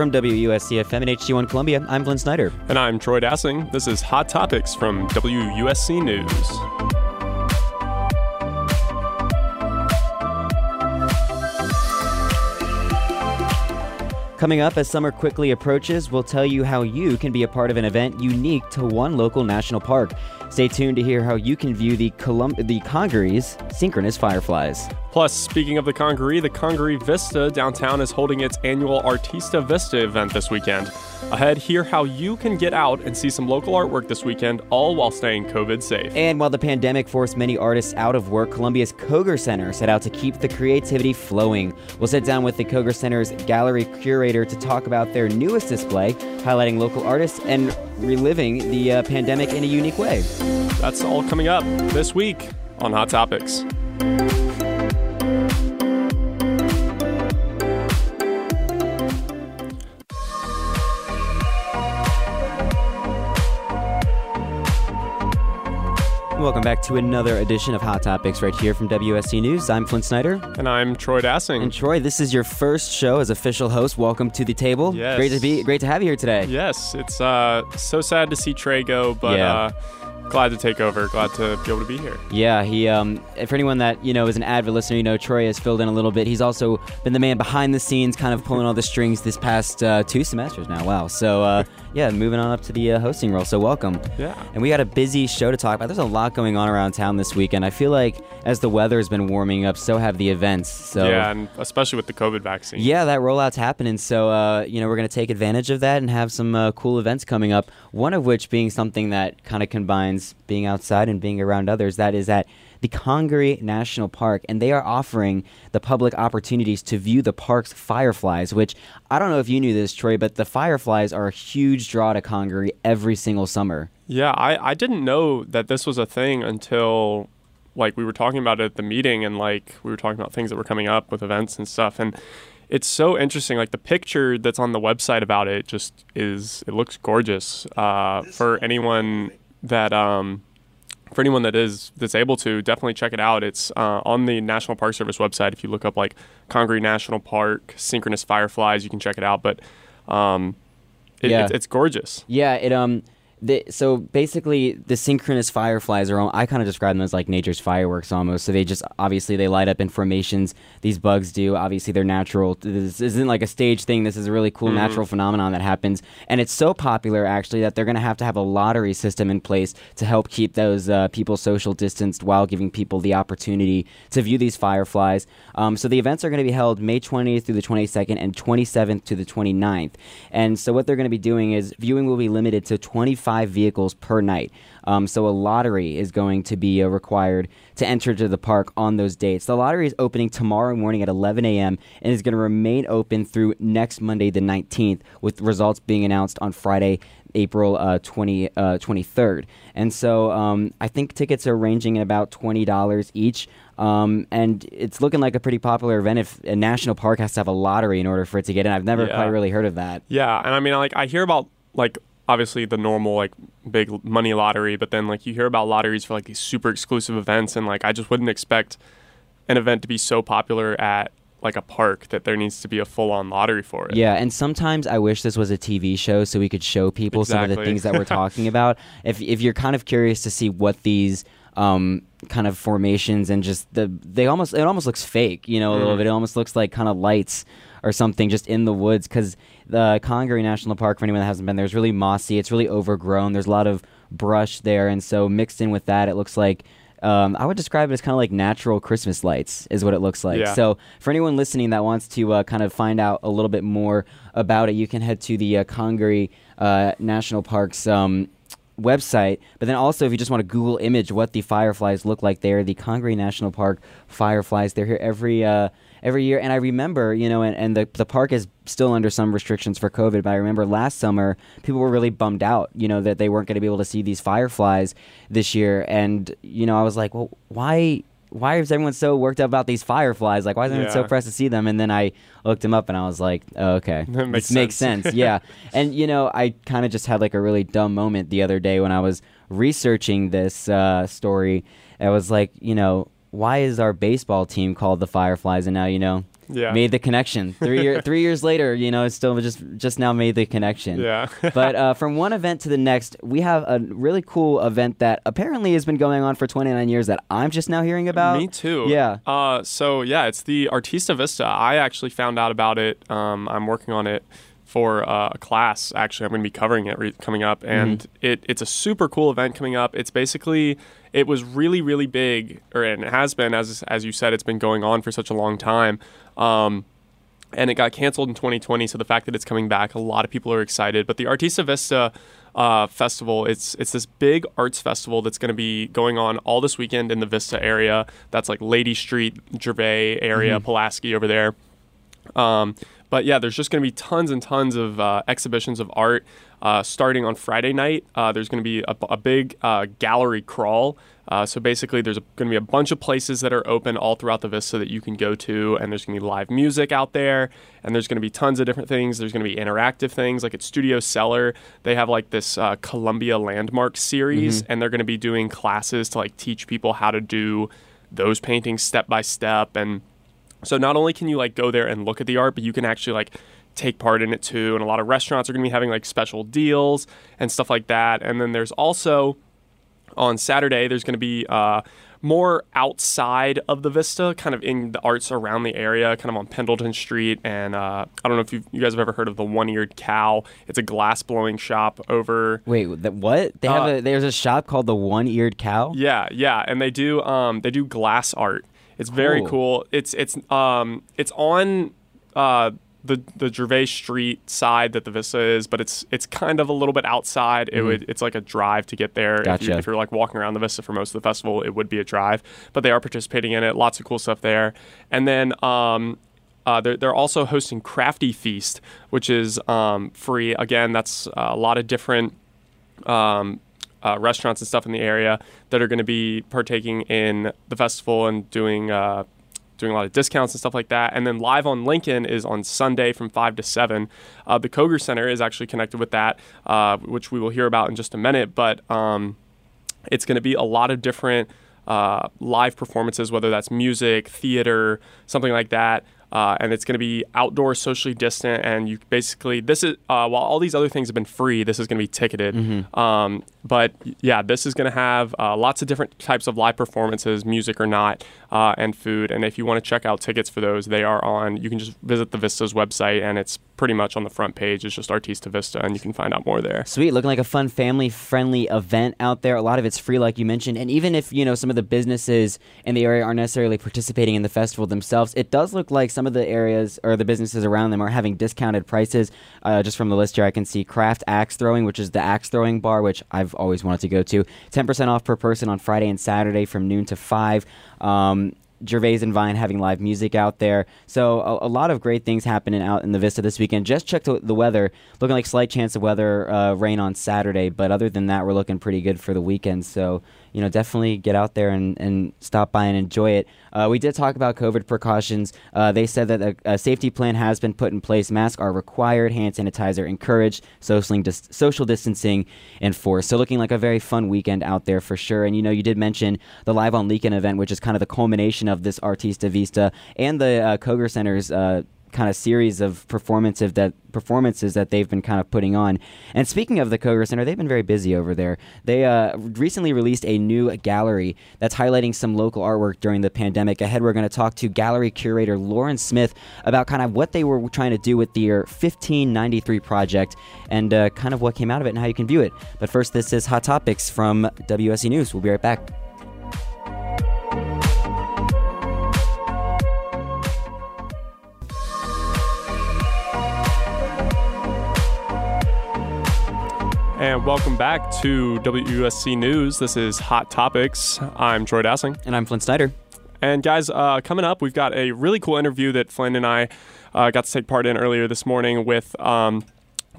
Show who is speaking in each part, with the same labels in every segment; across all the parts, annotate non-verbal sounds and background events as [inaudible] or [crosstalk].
Speaker 1: From WUSC FM and HD1 Columbia, I'm Flynn Snyder.
Speaker 2: And I'm Troy Dassing. This is Hot Topics from WUSC News.
Speaker 1: Coming up, as summer quickly approaches, we'll tell you how you can be a part of an event unique to one local national park. Stay tuned to hear how you can view the, Colum- the Congaree's synchronous fireflies.
Speaker 2: Plus, speaking of the Congaree, the Congaree Vista downtown is holding its annual Artista Vista event this weekend. Ahead, hear how you can get out and see some local artwork this weekend, all while staying COVID safe.
Speaker 1: And while the pandemic forced many artists out of work, Columbia's Koger Center set out to keep the creativity flowing. We'll sit down with the Koger Center's gallery curator to talk about their newest display, highlighting local artists and reliving the uh, pandemic in a unique way.
Speaker 2: That's all coming up this week on Hot Topics.
Speaker 1: Welcome back to another edition of Hot Topics right here from WUSC News. I'm Flynn Snyder.
Speaker 2: And I'm Troy Dassing.
Speaker 1: And Troy, this is your first show as official host. Welcome to the table.
Speaker 2: Yes.
Speaker 1: Great to be great to have you here today.
Speaker 2: Yes, it's uh, so sad to see Trey go, but
Speaker 1: Yeah.
Speaker 2: uh, glad to take over. Glad to be able to be here.
Speaker 1: Yeah, he. Um, for anyone that you know is an avid listener, you know Troy has filled in a little bit. He's also been the man behind the scenes, kind of pulling all the strings this past uh, two semesters now. Wow. So uh, [laughs] yeah, moving on up to the uh, hosting role. So welcome.
Speaker 2: Yeah.
Speaker 1: And we got a busy show to talk about. There's a lot going on around town this weekend. I feel like as the weather's been warming up, so have the events. So
Speaker 2: yeah, and especially with the COVID vaccine.
Speaker 1: Yeah, that rollout's happening. So, uh, you know, we're going to take advantage of that and have some uh, cool events coming up. One of which being something that kind of combines being outside and being around others. That is at the Congaree National Park, and they are offering the public opportunities to view the park's fireflies. Which I don't know if you knew this, Troy, but the fireflies are a huge draw to Congaree every single summer.
Speaker 2: Yeah, I, I didn't know that this was a thing until like we were talking about it at the meeting and like we were talking about things that were coming up with events and stuff and it's so interesting like the picture that's on the website about it just is it looks gorgeous uh, for anyone that um, for anyone that is that's able to definitely check it out. It's uh, on the national park service website. If you look up like congaree national park synchronous fireflies you can check it out. But um, it,
Speaker 1: Yeah.
Speaker 2: it's, it's gorgeous.
Speaker 1: Yeah, it um the, so basically the synchronous fireflies are al- I kind of describe them as like nature's fireworks almost. So they just obviously they light up in formations. These bugs do. Obviously they're natural. This isn't like a stage thing. This is a really cool natural phenomenon that happens, and it's so popular actually that they're going to have to have a lottery system in place to help keep those uh, people social distanced while giving people the opportunity to view these fireflies. Um, so the events are going to be held May 20th through the 22nd and 27th to the 29th. And so what they're going to be doing is viewing will be limited to 25 vehicles per night. Um, so a lottery is going to be uh, required to enter to the park on those dates. The lottery is opening tomorrow morning at 11 a.m. and is going to remain open through next Monday, the 19th, with results being announced on Friday, April uh, 20, uh, 23rd. And so um, I think tickets are ranging at about $20 each. Um, and it's looking like a pretty popular event if a national park has to have a lottery in order for it to get in. I've never
Speaker 2: Yeah.
Speaker 1: quite really heard of that.
Speaker 2: Yeah, and I mean, like I hear about like obviously the normal like big money lottery, but then like you hear about lotteries for like these super exclusive events, and like I just wouldn't expect an event to be so popular at like a park that there needs to be a full on lottery for it.
Speaker 1: Yeah, and sometimes I wish this was a TV show so we could show people some of the things that we're talking [laughs] about. If if you're kind of curious to see what these um, kind of formations and just the they almost it almost looks fake, you know, a little
Speaker 2: Mhm.
Speaker 1: bit. It almost looks like kind of lights or something just in the woods because the Congaree National Park, for anyone that hasn't been there, is really mossy. It's really overgrown. There's a lot of brush there, and so mixed in with that, it looks like. Um, I would describe it as kind of like natural Christmas lights, is what it looks like.
Speaker 2: Yeah.
Speaker 1: So, for anyone listening that wants to uh, kind of find out a little bit more about it, you can head to the uh, Congaree uh, National Park's um, website. But then also, if you just want to Google image what the fireflies look like there, the Congaree National Park fireflies, they're here every. Uh, Every year, and I remember, you know, and, and the the park is still under some restrictions for COVID. But I remember last summer, people were really bummed out, you know, that they weren't going to be able to see these fireflies this year. And you know, I was like, well, why why is everyone so worked up about these fireflies? Like, why is everyone so pressed to see them? And then I looked them up, and I was like, oh, okay, [laughs]
Speaker 2: That makes
Speaker 1: this makes
Speaker 2: sense.
Speaker 1: sense. yeah, [laughs] and you know, I kind of just had like a really dumb moment the other day when I was researching this uh, story. I was like, you know, why is our baseball team called the Fireflies? And now you know.
Speaker 2: Yeah.
Speaker 1: made the connection. Three year, [laughs] three years later, you know, it's still just just now made the connection.
Speaker 2: Yeah. [laughs]
Speaker 1: but uh, from one event to the next, we have a really cool event that apparently has been going on for 29 years that I'm just now hearing about.
Speaker 2: Me too.
Speaker 1: Yeah.
Speaker 2: Uh, so yeah, it's the Artista Vista. I actually found out about it. Um, I'm working on it for uh, a class. Actually, I'm going to be covering it re- coming up, and it, it's a super cool event coming up. It's basically it was really really big, or and it has been as as you said, it's been going on for such a long time. Um, and it got canceled in 2020. So the fact that it's coming back, a lot of people are excited. But the Artista Vista uh, festival, it's it's this big arts festival that's going to be going on all this weekend in the Vista area. That's like Lady Street, Gervais area, Pulaski over there. Um, but yeah, there's just going to be tons and tons of uh, exhibitions of art. Uh, starting on Friday night, uh, there's going to be a, a big uh, gallery crawl. Uh, so basically, there's going to be a bunch of places that are open all throughout the Vista that you can go to, and there's going to be live music out there, and there's going to be tons of different things. There's going to be interactive things, like at Studio Cellar, they have like this uh, Columbia Landmark series, and they're going to be doing classes to like teach people how to do those paintings step by step and so not only can you like go there and look at the art, but you can actually like take part in it too. And a lot of restaurants are going to be having like special deals and stuff like that. And then there's also on Saturday there's going to be uh, more outside of the Vista, kind of in the arts around the area, kind of on Pendleton Street. And uh, I don't know if you you guys have ever heard of the One Eared Cow. It's a glass blowing shop over
Speaker 1: Wait, the, what? They have
Speaker 2: Uh,
Speaker 1: a there's a shop called the One Eared Cow.
Speaker 2: Yeah, yeah, and they do um they do glass art. It's very
Speaker 1: Cool.
Speaker 2: cool. It's it's um it's on uh the the Gervais Street side that the Vista is, but it's it's kind of a little bit outside. It would it's like a drive to get there. If, you,
Speaker 1: Mm-hmm. Gotcha.
Speaker 2: if you're like walking around the Vista for most of the festival, it would be a drive. But they are participating in it. Lots of cool stuff there. And then um uh, they're, they're also hosting Crafty Feast, which is um, free. Again, that's uh, a lot of different um, uh, restaurants and stuff in the area that are going to be partaking in the festival and doing uh, doing a lot of discounts and stuff like that. And then live on Lincoln is on Sunday from five to seven. Uh, the Koger Center is actually connected with that, uh, which we will hear about in just a minute. But um, it's going to be a lot of different uh, live performances, whether that's music, theater, something like that. Uh, and it's going to be outdoor, socially distant, and you basically this is uh, while all these other things have been free, this is going to be ticketed. Um, but yeah, this is going to have uh, lots of different types of live performances, music or not, uh, and food. And if you want to check out tickets for those, they are on. You can just visit the Vista's website, and it's pretty much on the front page. It's just Artista Vista, and you can find out more there.
Speaker 1: Sweet, looking like a fun family-friendly event out there. A lot of it's free, like you mentioned, and even if you know some of the businesses in the area aren't necessarily participating in the festival themselves, it does look like some of the areas or the businesses around them are having discounted prices. Uh, just from the list here, I can see Craft Axe Throwing, which is the axe throwing bar, which I've always wanted to go to. Ten percent off per person on Friday and Saturday from noon to five. Um, Gervais and Vine having live music out there. So a, a lot of great things happening out in the Vista this weekend. Just checked the the weather, looking like slight chance of weather uh, rain on Saturday, but other than that, we're looking pretty good for the weekend. So you know, definitely get out there and, and stop by and enjoy it. Uh, we did talk about COVID precautions. Uh, they said that a, a safety plan has been put in place. Masks are required, hand sanitizer encouraged, social, dis- social distancing enforced. So looking like a very fun weekend out there for sure. And you know, you did mention the Live on Lincoln event, which is kind of the culmination of this Artista Vista and the uh, Koger Center's uh, kind of series of performances that performances that they've been kind of putting on. And speaking of the Koger Center, they've been very busy over there. They uh, recently released a new gallery that's highlighting some local artwork during the pandemic. Ahead, we're going to talk to gallery curator Lauren Smith about kind of what they were trying to do with their 1593 project and uh, kind of what came out of it and how you can view it. But first, this is Hot Topics from WUSC News. We'll be right back.
Speaker 2: And welcome back to WUSC News. This is Hot Topics. I'm Troy Dassing.
Speaker 1: And I'm Flynn Snyder.
Speaker 2: And guys, uh, coming up, we've got a really cool interview that Flynn and I uh, got to take part in earlier this morning with um,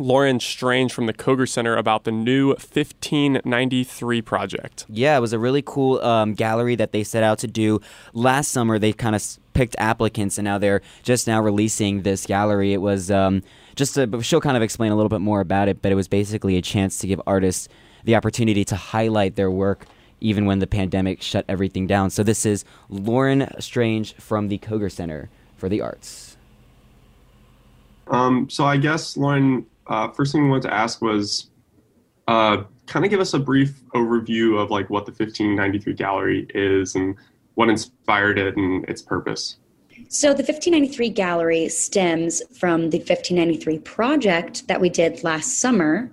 Speaker 2: Lauren Strange from the Koger Center about the new 1593 project.
Speaker 1: Yeah, it was a really cool um, gallery that they set out to do last summer. They kind of picked applicants, and now they're just now releasing this gallery. It was um, just a, she'll kind of explain a little bit more about it, but it was basically a chance to give artists the opportunity to highlight their work even when the pandemic shut everything down. So this is Lauren Strange from the Koger Center for the arts.
Speaker 3: Um, so I guess Lauren, uh, first thing we wanted to ask was uh, kind of give us a brief overview of like what the 1593 gallery is and what inspired it and its purpose.
Speaker 4: So, the 1593 gallery stems from the 1593 project that we did last summer.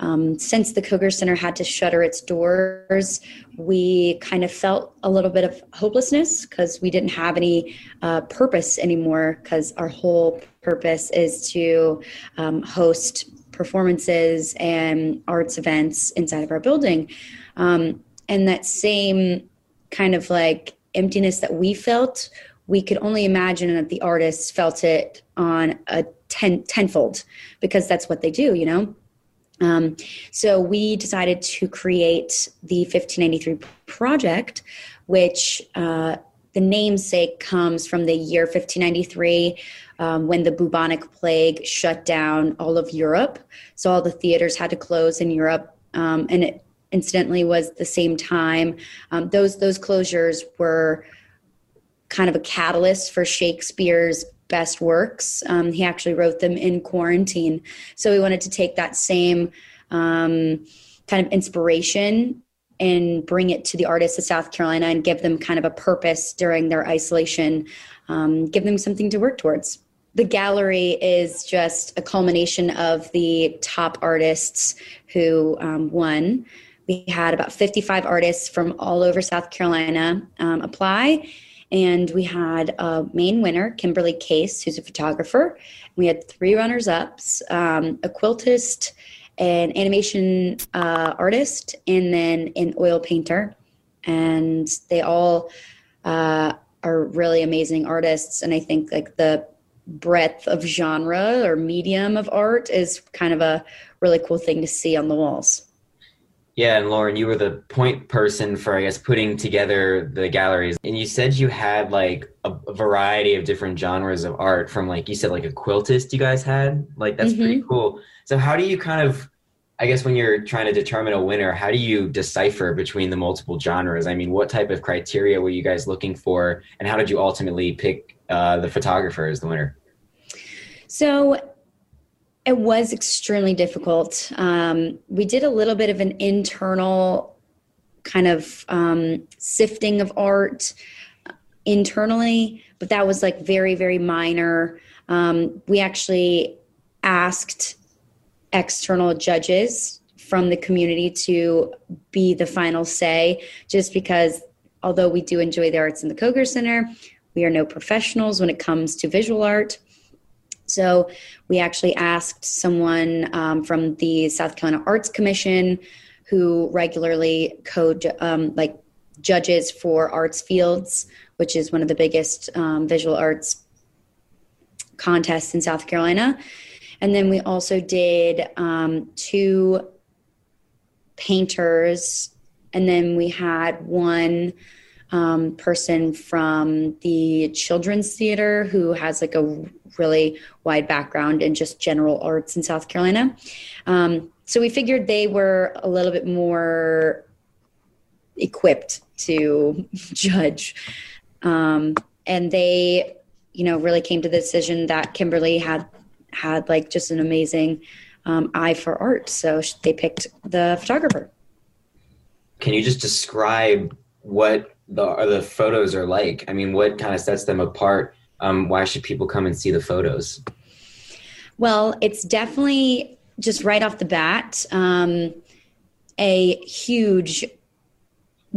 Speaker 4: Um, since the Koger Center had to shutter its doors, we kind of felt a little bit of hopelessness because we didn't have any uh, purpose anymore because our whole purpose is to um, host performances and arts events inside of our building. Um, and that same kind of like emptiness that we felt, we could only imagine that the artists felt it on a ten, tenfold because that's what they do, you know? Um, so we decided to create the 1593 project, which uh, the namesake comes from the year 1593 um, when the bubonic plague shut down all of Europe. So all the theaters had to close in Europe. Um, and it incidentally was the same time. Um, those, those closures were kind of a catalyst for Shakespeare's best works. Um, he actually wrote them in quarantine. So we wanted to take that same um, kind of inspiration and bring it to the artists of South Carolina and give them kind of a purpose during their isolation, um, give them something to work towards. The gallery is just a culmination of the top artists who um, won. We had about 55 artists from all over South Carolina um, apply. And we had a main winner, Kimberly Case, who's a photographer. We had three runners ups, um, a quiltist, an animation uh, artist, and then an oil painter. And they all uh, are really amazing artists. And I think like the breadth of genre or medium of art is kind of a really cool thing to see on the walls.
Speaker 5: Yeah, and Lauren, you were the point person for, I guess, putting together the galleries. And you said you had like a, a variety of different genres of art from, like, you said, like a quiltist you guys had. Like, that's mm-hmm. pretty cool. So, how do you kind of, I guess, when you're trying to determine a winner, how do you decipher between the multiple genres? I mean, what type of criteria were you guys looking for? And how did you ultimately pick uh, the photographer as the winner?
Speaker 4: So, it was extremely difficult. Um, we did a little bit of an internal kind of um, sifting of art internally, but that was like very, very minor. Um, we actually asked external judges from the community to be the final say, just because although we do enjoy the arts in the Koger Center, we are no professionals when it comes to visual art. So we actually asked someone um, from the South Carolina Arts Commission who regularly code um, like judges for arts fields, which is one of the biggest um, visual arts contests in South Carolina. And then we also did um, two painters, and then we had one um, person from the children's theater who has like a really wide background in just general arts in South Carolina. Um, so we figured they were a little bit more equipped to [laughs] judge. Um, and they, you know, really came to the decision that Kimberly had had like just an amazing um, eye for art. So they picked the photographer.
Speaker 5: Can you just describe what the the photos are like? I mean, what kind of sets them apart? Um, why should people come and see the photos?
Speaker 4: Well, it's definitely just right off the bat um, a huge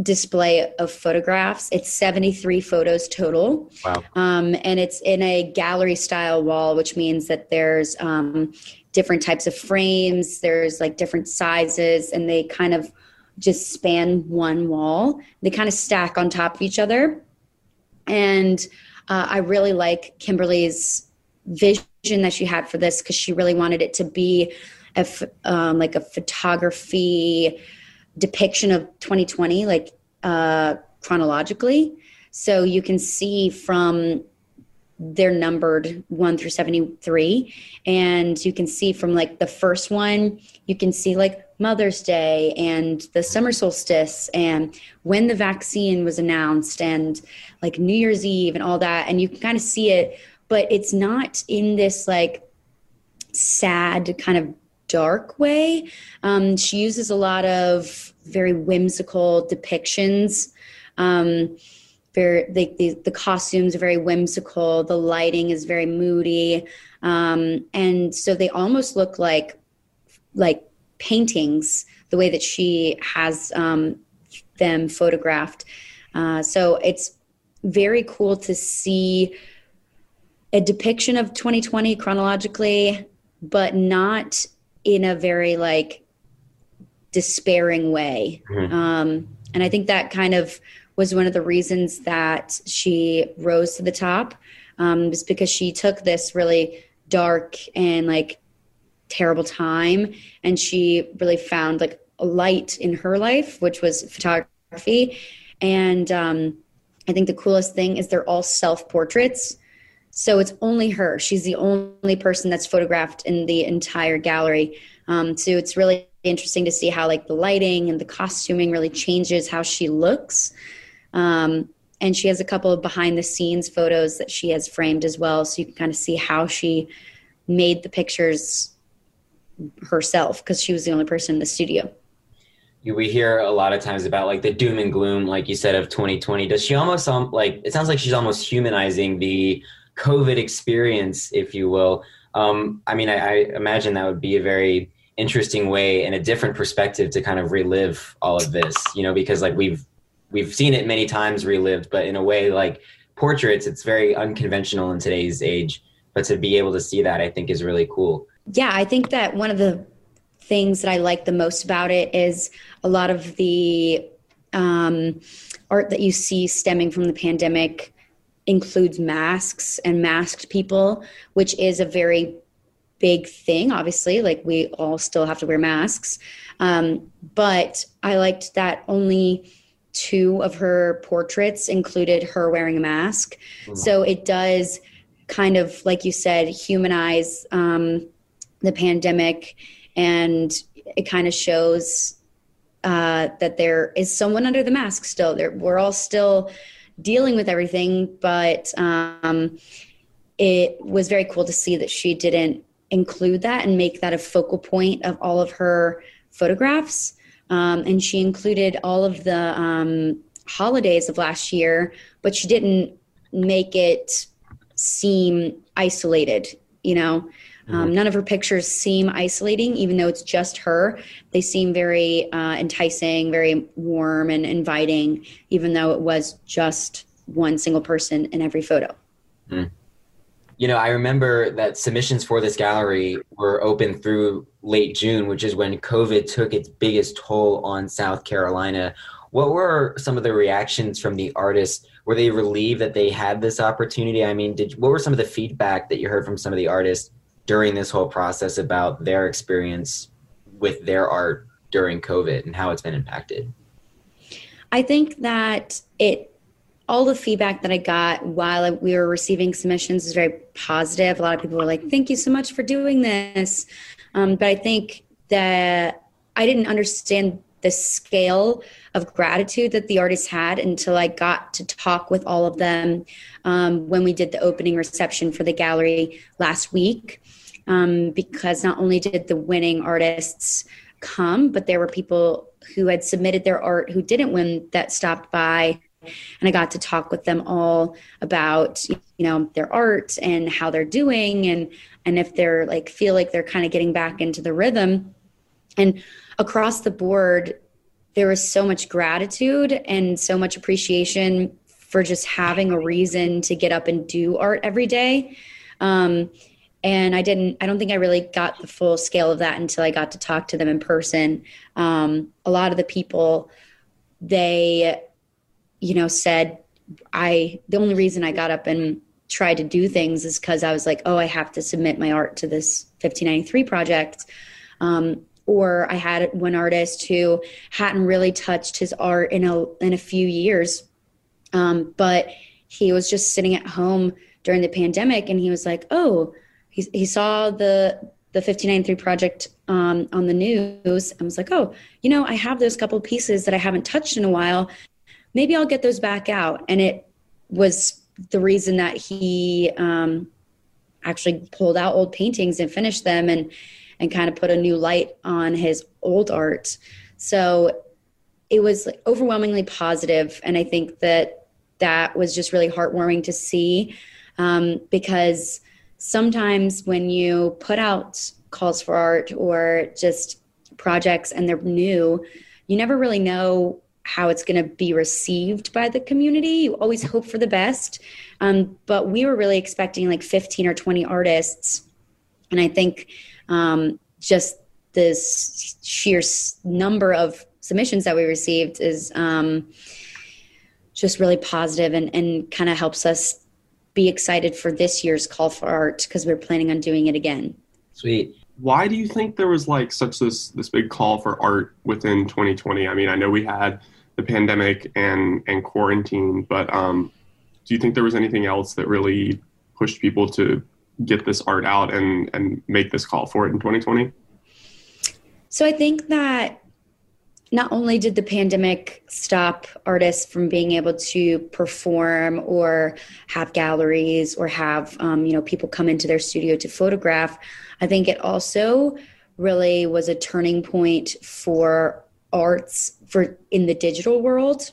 Speaker 4: display of photographs. It's 73 photos total.
Speaker 5: Wow.
Speaker 4: Um, and it's in a gallery style wall, which means that there's um, different types of frames, there's like different sizes, and they kind of just span one wall. They kind of stack on top of each other. And uh, I really like Kimberly's vision that she had for this because she really wanted it to be a um, like a photography depiction of 2020, like uh, chronologically. So you can see from they're numbered 1 through 73 and you can see from like the first one you can see like Mother's Day and the summer solstice and when the vaccine was announced and like New Year's Eve and all that. And you can kind of see it but it's not in this like sad kind of dark way. Um, she uses a lot of very whimsical depictions. Um, very the, the, the costumes are very whimsical. The lighting is very moody, um, and so they almost look like like paintings. The way that she has um, them photographed. Uh, so it's very cool to see a depiction of 2020 chronologically, but not in a very like despairing way. Mm-hmm. Um, and I think that kind of was one of the reasons that she rose to the top, um, was because she took this really dark and like terrible time and she really found like a light in her life, which was photography. And um, I think the coolest thing is they're all self portraits. So it's only her. She's the only person that's photographed in the entire gallery. Um, so it's really interesting to see how like the lighting and the costuming really changes how she looks. Um, and she has a couple of behind the scenes photos that she has framed as well, so you can kind of see how she made the pictures herself because she was the only person in the studio.
Speaker 1: We hear a lot of times about like the doom and gloom, like you said, of 2020. Does she almost um, like it sounds like she's almost humanizing the COVID experience, if you will? Um, I mean, I, I imagine that would be a very interesting way and a different perspective to kind of relive all of this you know because like we've we've seen it many times relived but in a way like portraits it's very unconventional in today's age but to be able to see that i think is really cool
Speaker 4: yeah i think that one of the things that i like the most about it is a lot of the um, art that you see stemming from the pandemic includes masks and masked people which is a very big thing, obviously. Like we all still have to wear masks. Um, but I liked that only two of her portraits included her wearing a mask. Mm. So it does kind of, like you said, humanize um, the pandemic and it kind of shows uh, that there is someone under the mask still. There, we're all still dealing with everything, but um, it was very cool to see that she didn't include that and make that a focal point of all of her photographs. Um, and she included all of the um, holidays of last year, but she didn't make it seem isolated, you know. Um, mm-hmm. none of her pictures seem isolating, even though it's just her. They seem very uh, enticing, very warm and inviting, even though it was just one single person in every photo. Mm
Speaker 1: you know, I remember that submissions for this gallery were open through late June, which is when COVID took its biggest toll on South Carolina. What were some of the reactions from the artists? Were they relieved that they had this opportunity? I mean, did what were some of the feedback that you heard from some of the artists during this whole process about their experience with their art during COVID and how it's been impacted?
Speaker 4: I think that it all the feedback that I got while we were receiving submissions was very positive. A lot of people were like, "Thank you so much for doing this," um, but I think that I didn't understand the scale of gratitude that the artists had until I got to talk with all of them um, when we did the opening reception for the gallery last week. Um, because not only did the winning artists come, but there were people who had submitted their art who didn't win that stopped by and I got to talk with them all about you know their art and how they're doing and and if they're like feel like they're kind of getting back into the rhythm and across the board there was so much gratitude and so much appreciation for just having a reason to get up and do art every day um, and i didn't i don't think i really got the full scale of that until i got to talk to them in person um, a lot of the people they you know, said, I, the only reason I got up and tried to do things is because I was like, oh, I have to submit my art to this 1593 project. Um, or I had one artist who hadn't really touched his art in a in a few years, um, but he was just sitting at home during the pandemic, and he was like, "Oh, he, he saw the the 1593 project um, on the news. and was like, oh, you know, I have those couple pieces that I haven't touched in a while maybe I'll get those back out. And it was the reason that he um, actually pulled out old paintings and finished them and and kind of put a new light on his old art. So it was overwhelmingly positive, and I think that that was just really heartwarming to see um, because sometimes when you put out calls for art or just projects and they're new, you never really know how it's going to be received by the community. You always hope for the best. Um, but we were really expecting like 15 or 20 artists. And I think um, just this sheer number of submissions that we received is um, just really positive and, and kind of helps us be excited for this year's call for art because we're planning on doing it again.
Speaker 5: Sweet.
Speaker 3: Why do you think there was like such this this big call for art within 2020? I mean, I know we had the pandemic and and quarantine, but um, do you think there was anything else that really pushed people to get this art out and and make this call for it in 2020?
Speaker 4: So I think that not only did the pandemic stop artists from being able to perform or have galleries or have um, you know people come into their studio to photograph, I think it also really was a turning point for arts for in the digital world.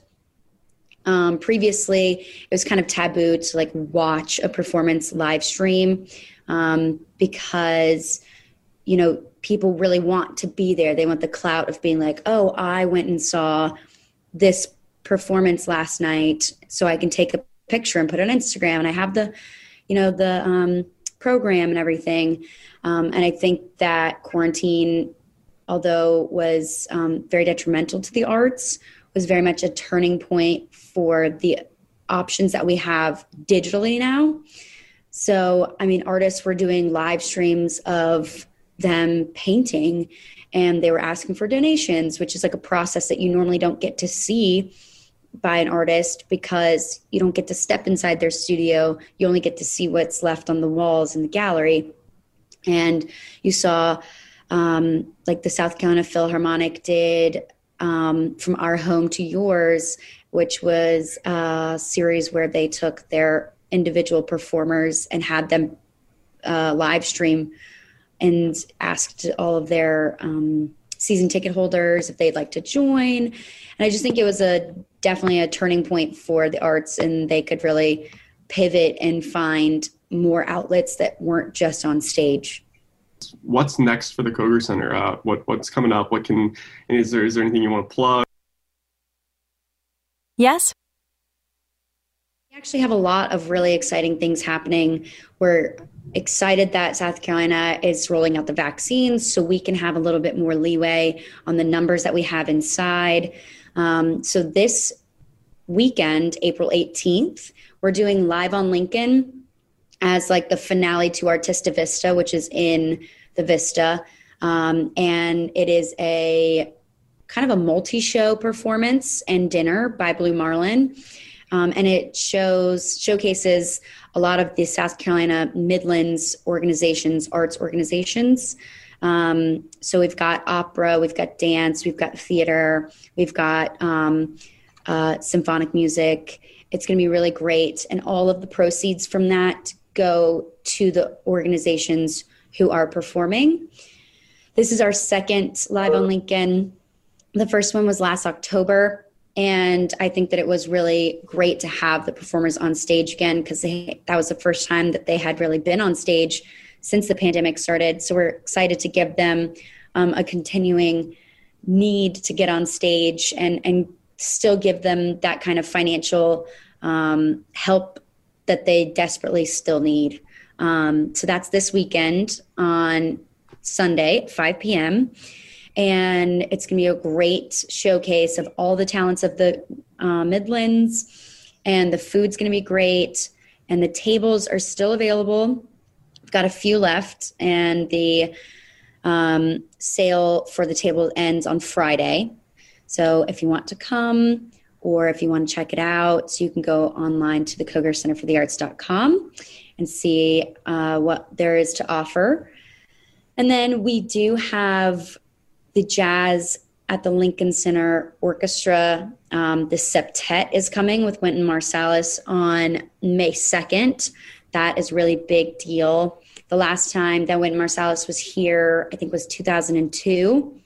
Speaker 4: Um, previously, it was kind of taboo to like watch a performance live stream um, because you know people really want to be there. They want the clout of being like, oh, I went and saw this performance last night, so I can take a picture and put it on Instagram, and I have the, you know, the um, program and everything. Um, and I think that quarantine, although was um, very detrimental to the arts, was very much a turning point for the options that we have digitally now. So, I mean, artists were doing live streams of them painting and they were asking for donations, which is like a process that you normally don't get to see by an artist because you don't get to step inside their studio. You only get to see what's left on the walls in the gallery. And you saw, um, like the South Carolina Philharmonic did um, From Our Home to Yours, which was a series where they took their individual performers and had them uh, live stream and asked all of their um, season ticket holders if they'd like to join. And I just think it was a definitely a turning point for the arts, and they could really pivot and find more outlets that weren't just on stage.
Speaker 3: What's next for the Koger Center? Uh, what what's coming up? What can is there is there anything you want to plug?
Speaker 6: Yes.
Speaker 4: We actually have a lot of really exciting things happening. We're excited that South Carolina is rolling out the vaccines so we can have a little bit more leeway on the numbers that we have inside. Um, so this weekend, April 18th, we're doing Live on Lincoln as like the finale to Artista Vista, which is in the Vista. Um, and it is a kind of a multi show performance and dinner by Blue Marlin. Um, and it shows showcases a lot of the South Carolina Midlands organizations, arts organizations. Um, so we've got opera, we've got dance, we've got theater, we've got um, uh, symphonic music. It's going to be really great, and all of the proceeds from that go to the organizations who are performing. This is our second live on Lincoln. The first one was last October and I think that it was really great to have the performers on stage again because that was the first time that they had really been on stage since the pandemic started. So we're excited to give them um, a continuing need to get on stage and and still give them that kind of financial um, help that they desperately still need. Um, so that's this weekend on Sunday, 5 p.m and it's going to be a great showcase of all the talents of the uh, Midlands. And the food's going to be great, and the tables are still available. I've got a few left, and the um, sale for the table ends on Friday. So if you want to come or if you want to check it out, so you can go online to the Koger Center for the Arts.com and see uh, what there is to offer. And then we do have the jazz at the Lincoln Center Orchestra. Um, the septet is coming with Wynton Marsalis on May 2nd. that is really big deal. The last time that Wynton Marsalis was here, I think was 2002.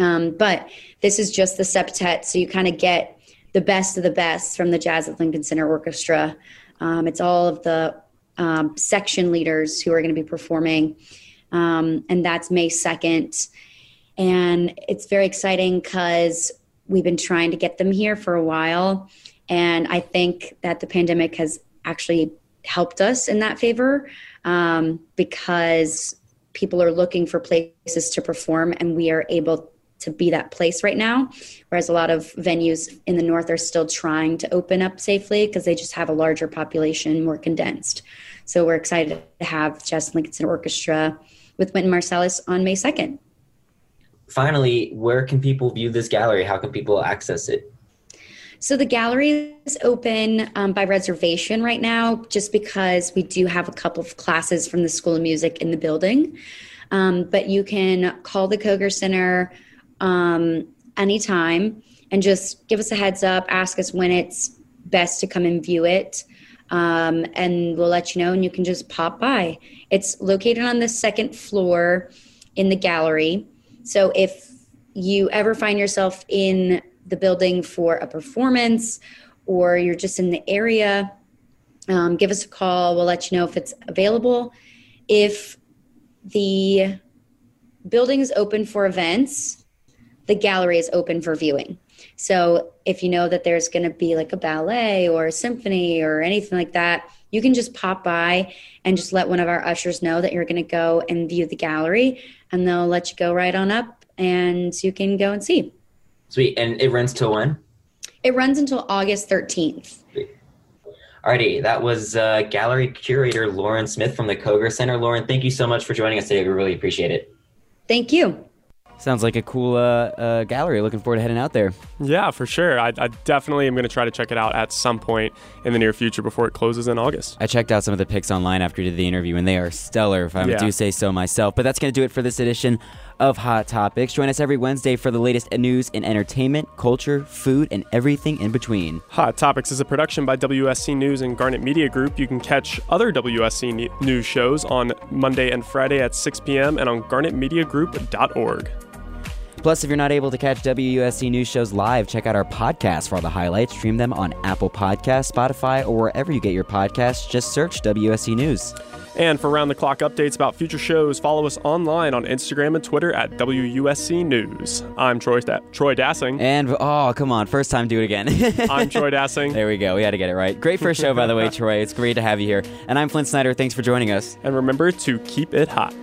Speaker 4: Um, but this is just the septet, so you kind of get the best of the best from the Jazz at Lincoln Center Orchestra. Um, it's all of the um, section leaders who are going to be performing, um, and that's May 2nd. And it's very exciting because we've been trying to get them here for a while. And I think that the pandemic has actually helped us in that favor um, because people are looking for places to perform, and we are able to be that place right now. Whereas a lot of venues in the north are still trying to open up safely because they just have a larger population, more condensed. So we're excited to have Jazz Lincoln Orchestra with Wynton Marsalis on May 2nd.
Speaker 5: Finally, where can people view this gallery? How can people access it?
Speaker 4: So the gallery is open um, by reservation right now, just because we do have a couple of classes from the School of Music in the building. Um, but you can call the Koger Center um, anytime and just give us a heads up, ask us when it's best to come and view it. Um, and we'll let you know, and you can just pop by. It's located on the second floor in the gallery. So if you ever find yourself in the building for a performance or you're just in the area, um, give us a call. We'll let you know if it's available. If the building is open for events, the gallery is open for viewing. So if you know that there's going to be like a ballet or a symphony or anything like that, you can just pop by and just let one of our ushers know that you're going to go and view the gallery, and they'll let you go right on up and you can go and see.
Speaker 5: Sweet. And it runs till when?
Speaker 4: It runs until August 13th.
Speaker 5: Alrighty, that was uh, gallery curator Lauren Smith from the Koger Center. Lauren, thank you so much for joining us today. We really appreciate it.
Speaker 4: Thank you.
Speaker 1: Sounds like a cool uh, uh, gallery. Looking forward to heading out there.
Speaker 2: Yeah, for sure. I, I definitely am going to try to check it out at some point in the near future before it closes in August.
Speaker 1: I checked out some of the pics online after you did the interview, and they are stellar, if I
Speaker 2: Yeah.
Speaker 1: do say so myself. But that's going to do it for this edition of Hot Topics. Join us every Wednesday for the latest news in entertainment, culture, food, and everything in between.
Speaker 2: Hot Topics is a production by WUSC News and Garnet Media Group. You can catch other WUSC news shows on Monday and Friday at 6 p.m. and on garnetmediagroup.org.
Speaker 1: Plus, if you're not able to catch WUSC news shows live, check out our podcast for all the highlights. Stream them on Apple Podcasts, Spotify, or wherever you get your podcasts. Just search WUSC News.
Speaker 2: And for round the clock updates about future shows, follow us online on Instagram and Twitter at WUSC News. I'm Troy, da- Troy Dassing.
Speaker 1: And, oh, come on, first time, do it again. [laughs]
Speaker 2: I'm Troy Dassing.
Speaker 1: There we go. We had to get it right. Great first show, by the way, [laughs] Troy. It's great to have you here. And I'm Flynn Snyder. Thanks for joining us.
Speaker 2: And remember to keep it hot.